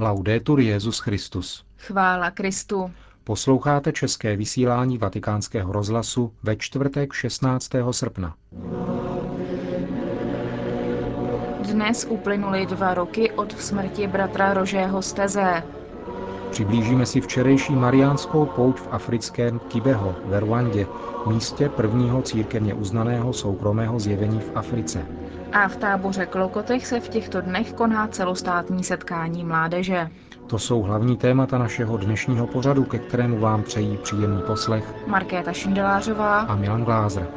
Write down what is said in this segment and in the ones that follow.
Laudetur Jezus Christus. Chvála Kristu. Posloucháte české vysílání Vatikánského rozhlasu ve čtvrtek 16. srpna. Dnes uplynuly dva roky od smrti bratra Rožého Steze. Přiblížíme si včerejší mariánskou pouť v africkém Kibeho ve Rwandě, místě prvního církevně uznaného soukromého zjevení v Africe. A v táboře Klokotech se v těchto dnech koná celostátní setkání mládeže. To jsou hlavní témata našeho dnešního pořadu, ke kterému vám přejí příjemný poslech Markéta Šindelářová a Milan Glázer.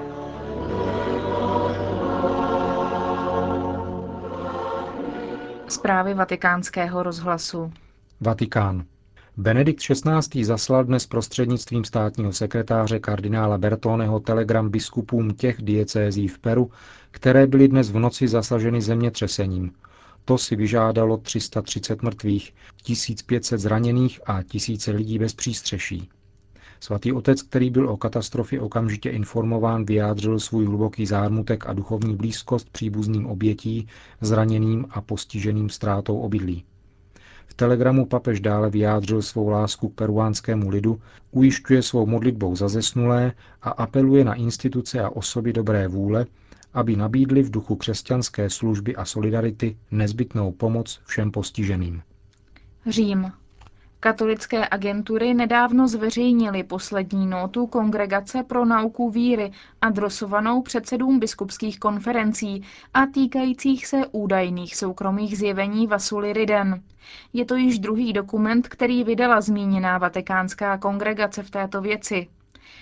Zprávy vatikánského rozhlasu. Vatikán. Benedikt XVI. zaslal dnes prostřednictvím státního sekretáře kardinála Bertoneho telegram biskupům těch diecézí v Peru, které byly dnes v noci zasaženy zemětřesením. To si vyžádalo 330 mrtvých, 1500 zraněných a tisíce lidí bez přístřeší. Svatý otec, který byl o katastrofě okamžitě informován, vyjádřil svůj hluboký zármutek a duchovní blízkost příbuzným obětí, zraněným a postiženým ztrátou obydlí. V telegramu papež dále vyjádřil svou lásku k peruánskému lidu, ujišťuje svou modlitbou za zesnulé a apeluje na instituce a osoby dobré vůle, aby nabídli v duchu křesťanské služby a solidarity nezbytnou pomoc všem postiženým. Řím. Katolické agentury nedávno zveřejnily poslední notu Kongregace pro nauku víry, adresovanou předsedům biskupských konferencí a týkajících se údajných soukromých zjevení Vasuly Riden. Je to již druhý dokument, který vydala zmíněná vatikánská kongregace v této věci.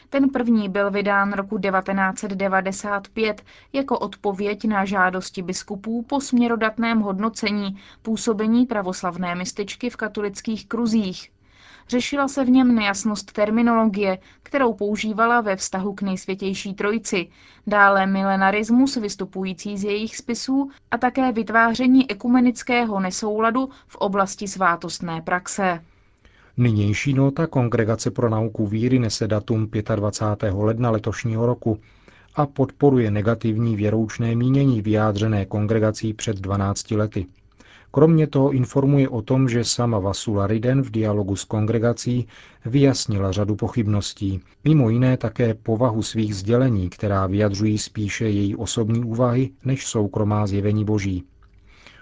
Ten první byl vydán roku 1995 jako odpověď na žádosti biskupů po směrodatném hodnocení působení pravoslavné mističky v katolických kruzích. Řešila se v něm nejasnost terminologie, kterou používala ve vztahu k nejsvětější trojici, dále milenarismus vystupující z jejich spisů a také vytváření ekumenického nesouladu v oblasti svátostné praxe. Nynější nota Kongregace pro nauku víry nese datum 25. ledna letošního roku a podporuje negativní věroučné mínění vyjádřené kongregací před 12 lety. Kromě toho informuje o tom, že sama Vasula Riden v dialogu s kongregací vyjasnila řadu pochybností, mimo jiné také povahu svých sdělení, která vyjadřují spíše její osobní úvahy než soukromá zjevení boží.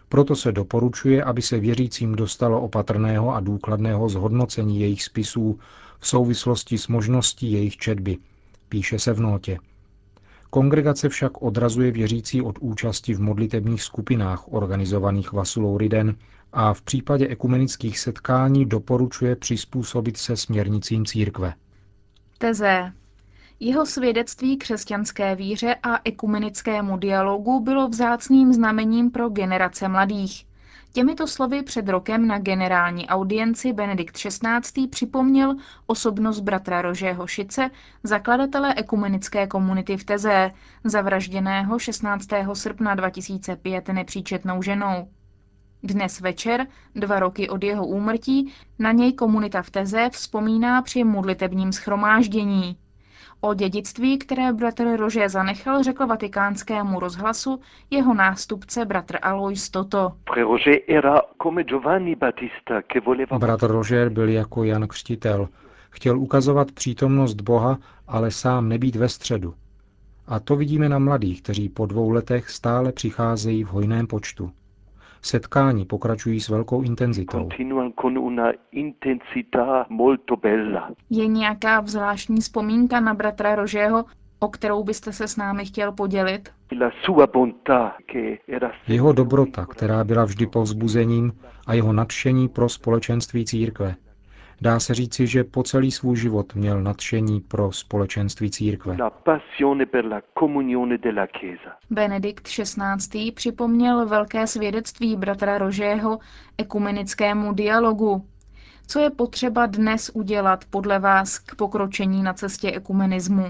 Proto se doporučuje, aby se věřícím dostalo opatrného a důkladného zhodnocení jejich spisů v souvislosti s možností jejich četby, píše se v notě. Kongregace však odrazuje věřící od účasti v modlitebních skupinách organizovaných Vasulou Riden a v případě ekumenických setkání doporučuje přizpůsobit se směrnicím církve. Teze. Jeho svědectví křesťanské víře a ekumenickému dialogu bylo vzácným znamením pro generace mladých. Těmito slovy před rokem na generální audienci Benedikt XVI. připomněl osobnost bratra Rožého Šice, zakladatele ekumenické komunity v Teze, zavražděného 16. srpna 2005 nepříčetnou ženou. Dnes večer, dva roky od jeho úmrtí, na něj komunita v Teze vzpomíná při modlitebním schromáždění. O dědictví, které bratr Rože zanechal, řekl vatikánskému rozhlasu jeho nástupce bratr Alois Toto. Bratr Roger byl jako Jan Křtitel. Chtěl ukazovat přítomnost Boha, ale sám nebýt ve středu. A to vidíme na mladých, kteří po dvou letech stále přicházejí v hojném počtu. Setkání pokračují s velkou intenzitou. Je nějaká zvláštní vzpomínka na bratra Rožého, o kterou byste se s námi chtěl podělit? Jeho dobrota, která byla vždy povzbuzením a jeho nadšení pro společenství církve. Dá se říci, že po celý svůj život měl nadšení pro společenství církve. Benedikt XVI. připomněl velké svědectví bratra Rožého ekumenickému dialogu. Co je potřeba dnes udělat podle vás k pokročení na cestě ekumenismu?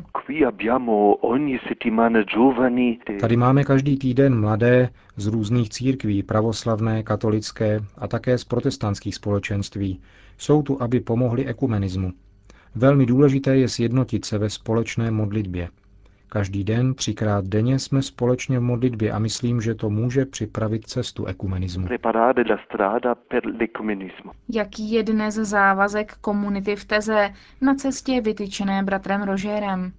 Tady máme každý týden mladé z různých církví, pravoslavné, katolické a také z protestantských společenství. Jsou tu, aby pomohli ekumenismu. Velmi důležité je sjednotit se ve společné modlitbě. Každý den, třikrát denně jsme společně v modlitbě a myslím, že to může připravit cestu ekumenismu. Jaký je dnes závazek komunity v Teze na cestě vytyčené bratrem Rožérem?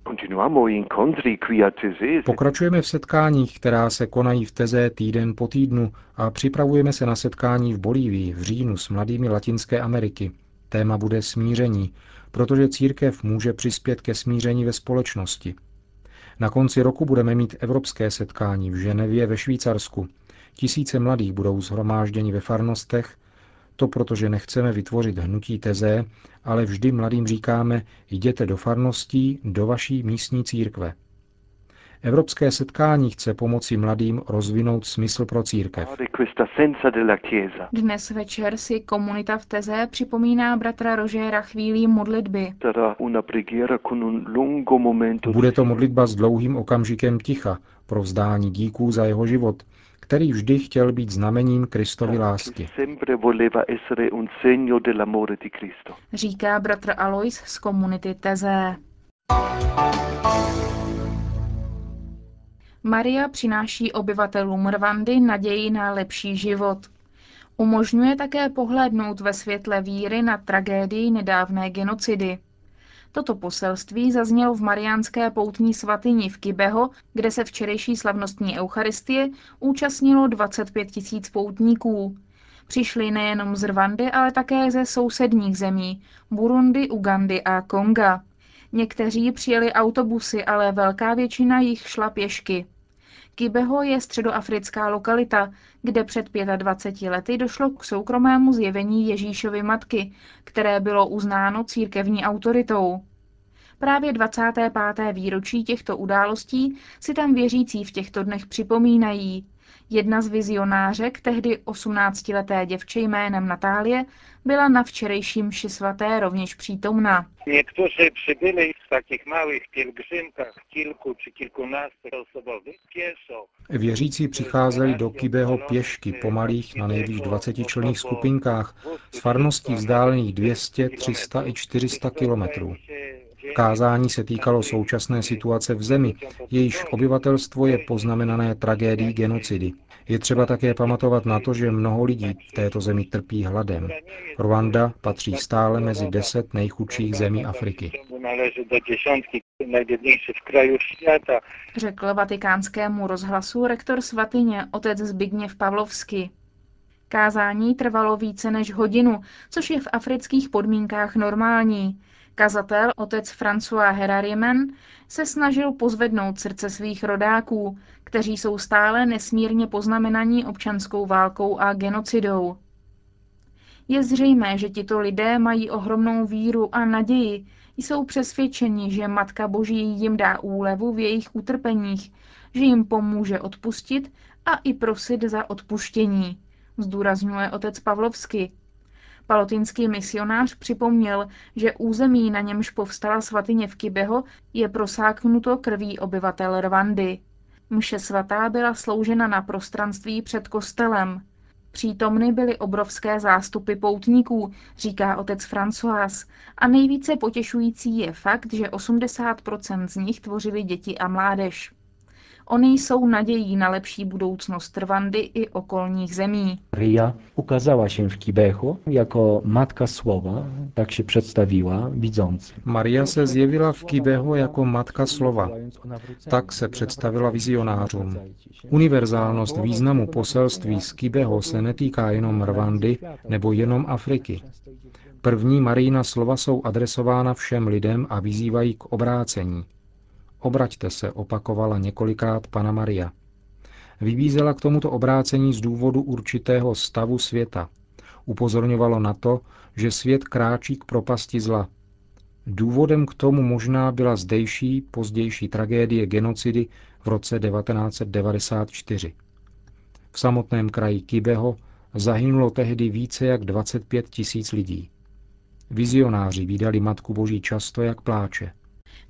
Pokračujeme v setkáních, která se konají v Teze týden po týdnu a připravujeme se na setkání v Bolívii v říjnu s mladými Latinské Ameriky. Téma bude smíření, protože církev může přispět ke smíření ve společnosti. Na konci roku budeme mít evropské setkání v Ženevě ve Švýcarsku. Tisíce mladých budou zhromážděni ve farnostech, to protože nechceme vytvořit hnutí teze, ale vždy mladým říkáme, jděte do farností, do vaší místní církve. Evropské setkání chce pomoci mladým rozvinout smysl pro církev. Dnes večer si komunita v Teze připomíná bratra Rožéra chvílí modlitby. Bude to modlitba s dlouhým okamžikem ticha pro vzdání díků za jeho život, který vždy chtěl být znamením Kristovy lásky. Říká bratr Alois z komunity Teze. Maria přináší obyvatelům Rwandy naději na lepší život. Umožňuje také pohlédnout ve světle víry na tragédii nedávné genocidy. Toto poselství zaznělo v mariánské poutní svatyni v Kibeho, kde se včerejší slavnostní eucharistie účastnilo 25 tisíc poutníků. Přišli nejenom z Rwandy, ale také ze sousedních zemí Burundi, Ugandy a Konga. Někteří přijeli autobusy, ale velká většina jich šla pěšky. Kibeho je středoafrická lokalita, kde před 25 lety došlo k soukromému zjevení Ježíšovy matky, které bylo uznáno církevní autoritou. Právě 25. výročí těchto událostí si tam věřící v těchto dnech připomínají. Jedna z vizionářek, tehdy 18-leté děvče jménem Natálie, byla na včerejším mši svaté rovněž přítomna. Někteří přibyli v takých malých pielgrzymkách, kilku či pieszo. Věřící přicházeli do Kybého pěšky po malých na nejvýš 20 členných skupinkách z farností vzdálených 200, 300 i 400 kilometrů. Kázání se týkalo současné situace v zemi, jejíž obyvatelstvo je poznamenané tragédií genocidy. Je třeba také pamatovat na to, že mnoho lidí v této zemi trpí hladem. Rwanda patří stále mezi deset nejchudších zemí Afriky. Řekl vatikánskému rozhlasu rektor svatyně otec Zbigněv Pavlovsky. Kázání trvalo více než hodinu, což je v afrických podmínkách normální. Kazatel, otec François Herarimen, se snažil pozvednout srdce svých rodáků, kteří jsou stále nesmírně poznamenaní občanskou válkou a genocidou. Je zřejmé, že tito lidé mají ohromnou víru a naději, jsou přesvědčeni, že Matka Boží jim dá úlevu v jejich utrpeních, že jim pomůže odpustit a i prosit za odpuštění, zdůrazňuje otec Pavlovsky, Palotinský misionář připomněl, že území, na němž povstala svatyně v Kibeho, je prosáknuto krví obyvatel Rwandy. Mše svatá byla sloužena na prostranství před kostelem. Přítomny byly obrovské zástupy poutníků, říká otec François, a nejvíce potěšující je fakt, že 80% z nich tvořili děti a mládež. Oni jsou nadějí na lepší budoucnost Rwandy i okolních zemí. Ria ukázala się w Kibeho jako matka slova, tak się przedstawiła widzący. Maria se zjevila v Kibeho jako matka slova. Tak se představila vizionářům. Univerzálnost významu poselství z Kibeho se netýká jenom Rwandy nebo jenom Afriky. První Marijina slova jsou adresována všem lidem a vyzývají k obrácení. Obraťte se, opakovala několikrát Pana Maria. Vybízela k tomuto obrácení z důvodu určitého stavu světa. Upozorňovalo na to, že svět kráčí k propasti zla. Důvodem k tomu možná byla zdejší, pozdější tragédie genocidy v roce 1994. V samotném kraji Kibeho zahynulo tehdy více jak 25 tisíc lidí. Vizionáři vydali Matku Boží často, jak pláče.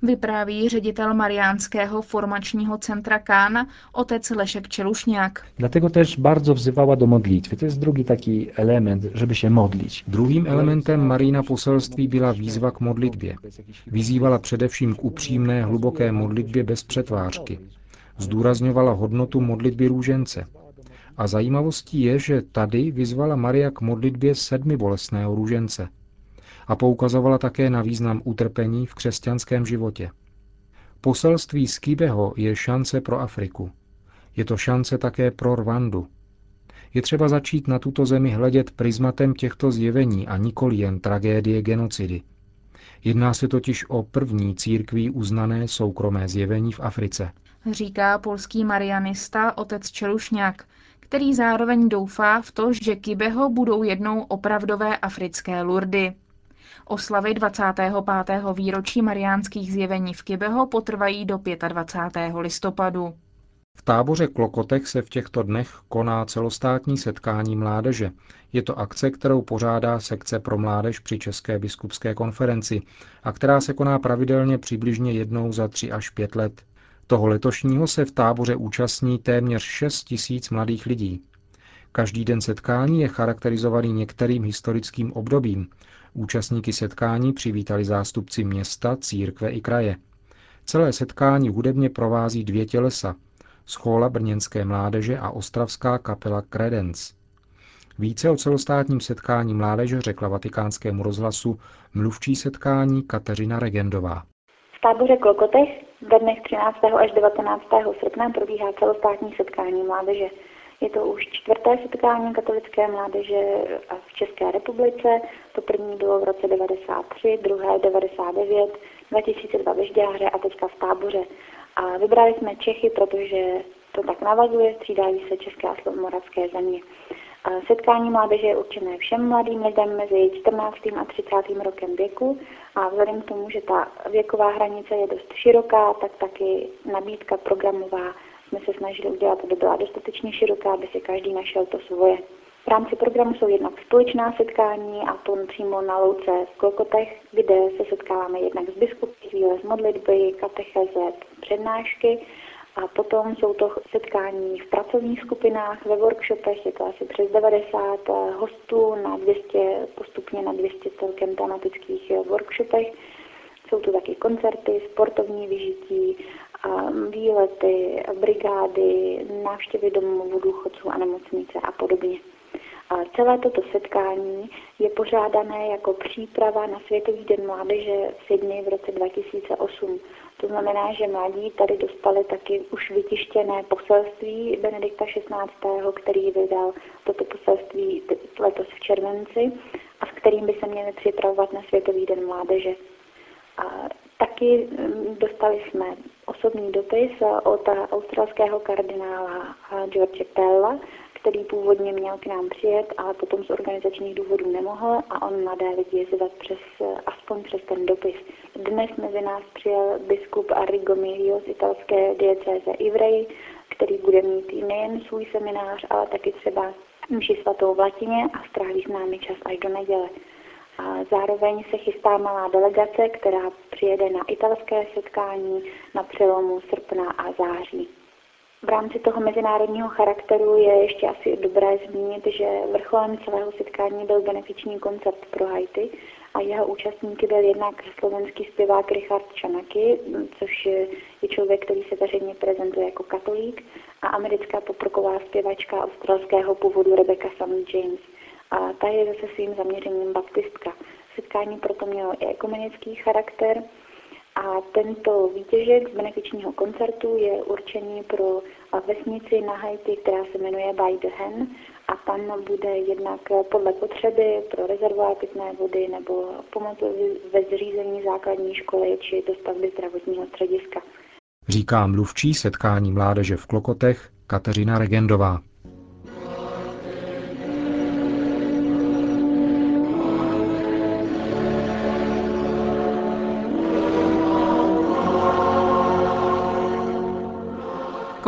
Vypráví ředitel Mariánského formačního centra Kána, otec Lešek Čelušňák. Dlatego też bardzo wzywała do modlitwy. To jest drugi taki element, żeby się modlić. Druhým elementem Marína poselství byla výzva k modlitbě. Vyzývala především k upřímné, hluboké modlitbě bez přetvářky. Zdůrazňovala hodnotu modlitby růžence. A zajímavostí je, že tady vyzvala Maria k modlitbě sedmi bolestného růžence – a poukazovala také na význam utrpení v křesťanském životě. Poselství z Kibeho je šance pro Afriku. Je to šance také pro Rwandu. Je třeba začít na tuto zemi hledět prismatem těchto zjevení a nikoli jen tragédie genocidy. Jedná se totiž o první církví uznané soukromé zjevení v Africe. Říká polský marianista otec Čelušňák, který zároveň doufá v to, že Kibeho budou jednou opravdové africké lurdy. Oslavy 25. výročí mariánských zjevení v Kibeho potrvají do 25. listopadu. V táboře Klokotech se v těchto dnech koná celostátní setkání mládeže. Je to akce, kterou pořádá sekce pro mládež při České biskupské konferenci a která se koná pravidelně přibližně jednou za tři až pět let. Toho letošního se v táboře účastní téměř 6 tisíc mladých lidí. Každý den setkání je charakterizovaný některým historickým obdobím, Účastníky setkání přivítali zástupci města, církve i kraje. Celé setkání hudebně provází dvě tělesa, Schola brněnské mládeže a ostravská kapela Credence. Více o celostátním setkání mládeže řekla vatikánskému rozhlasu mluvčí setkání Kateřina Regendová. V táboře Klokotech ve dnech 13. až 19. srpna probíhá celostátní setkání mládeže. Je to už čtvrté setkání katolické mládeže v České republice. To první bylo v roce 93, druhé 99, 2002 ve Žďáře a teďka v táboře. A vybrali jsme Čechy, protože to tak navazuje, střídají se české a moravské země. Setkání mládeže je určené všem mladým lidem mezi 14. a 30. rokem věku a vzhledem k tomu, že ta věková hranice je dost široká, tak taky nabídka programová jsme se snažili udělat, aby byla dostatečně široká, aby si každý našel to svoje. V rámci programu jsou jednak společná setkání a to přímo na louce v Klokotech, kde se setkáváme jednak z biskupy, chvíle z modlitby, katecheze, přednášky a potom jsou to setkání v pracovních skupinách, ve workshopech, je to asi přes 90 hostů na 200, postupně na 200 celkem tematických workshopech. Jsou tu taky koncerty, sportovní vyžití výlety, brigády, návštěvy domovů důchodců a nemocnice a podobně. Celé toto setkání je pořádané jako příprava na Světový den mládeže v Sydney v roce 2008. To znamená, že mladí tady dostali taky už vytištěné poselství Benedikta XVI., který vydal toto poselství letos v červenci a s kterým by se měli připravovat na Světový den mládeže. A taky mm, dostali jsme osobní dopis od australského kardinála George Pella, který původně měl k nám přijet, ale potom z organizačních důvodů nemohl a on mladé lidi zvedl přes, aspoň přes ten dopis. Dnes mezi nás přijel biskup Arrigo Milio z italské diecéze Ivrej, který bude mít nejen svůj seminář, ale taky třeba mši svatou v latině a stráví s námi čas až do neděle. A zároveň se chystá malá delegace, která přijede na italské setkání na přelomu srpna a září. V rámci toho mezinárodního charakteru je ještě asi dobré zmínit, že vrcholem celého setkání byl benefiční koncert pro Haiti a jeho účastníky byl jednak slovenský zpěvák Richard Čanaky, což je člověk, který se veřejně prezentuje jako katolík, a americká poproková zpěvačka australského původu Rebecca Sammy James a ta je zase svým zaměřením baptistka. Setkání proto mělo i ekumenický charakter a tento výtěžek z benefičního koncertu je určený pro vesnici na Haiti, která se jmenuje By the Hen a tam bude jednak podle potřeby pro rezervoár pitné vody nebo pomoc ve zřízení základní školy či dostavby zdravotního střediska. Říká mluvčí setkání mládeže v Klokotech Kateřina Regendová.